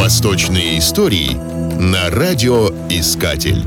Восточные истории на радиоискатель.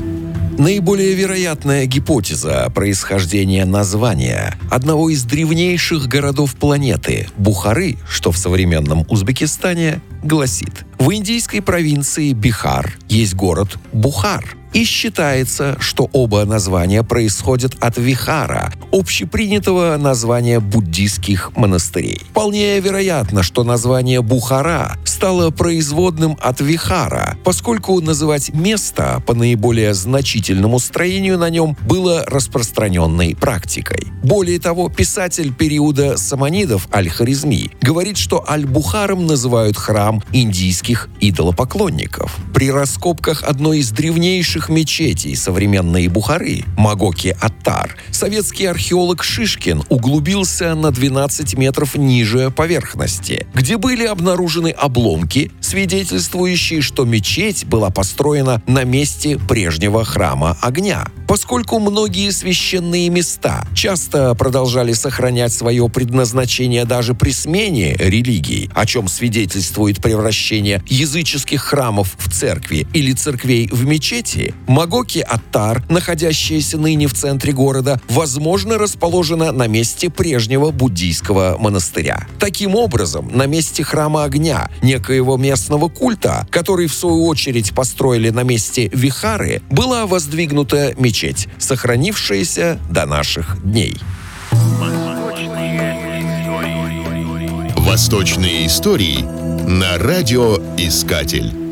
Наиболее вероятная гипотеза происхождения названия одного из древнейших городов планеты – Бухары, что в современном Узбекистане, гласит – в индийской провинции Бихар есть город Бухар – и считается, что оба названия происходят от Вихара, общепринятого названия буддийских монастырей. Вполне вероятно, что название Бухара стало производным от Вихара, поскольку называть место по наиболее значительному строению на нем было распространенной практикой. Более того, писатель периода саманидов Аль-Харизми говорит, что Аль-Бухаром называют храм индийских идолопоклонников. При раскопках одной из древнейших мечетей современной Бухары, Магоки-Аттар, советский археолог Шишкин углубился на 12 метров ниже поверхности, где были обнаружены обломки, коломки свидетельствующие, что мечеть была построена на месте прежнего храма огня. Поскольку многие священные места часто продолжали сохранять свое предназначение даже при смене религий, о чем свидетельствует превращение языческих храмов в церкви или церквей в мечети, Магоки-Аттар, находящаяся ныне в центре города, возможно, расположена на месте прежнего буддийского монастыря. Таким образом, на месте храма огня, некоего местного культа, который в свою очередь построили на месте Вихары, была воздвигнута мечеть, сохранившаяся до наших дней. Восточные истории на радиоискатель.